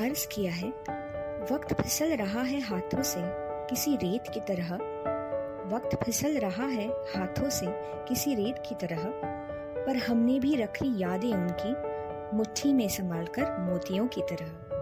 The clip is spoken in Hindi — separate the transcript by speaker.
Speaker 1: अर्ज़ किया है। वक्त फिसल रहा है हाथों से, किसी रेत की तरह। वक्त फिसल रहा है हाथों से, किसी रेत की तरह। पर हमने भी रखी यादें उनकी, मुट्ठी में संभाल कर मोतियों की तरह।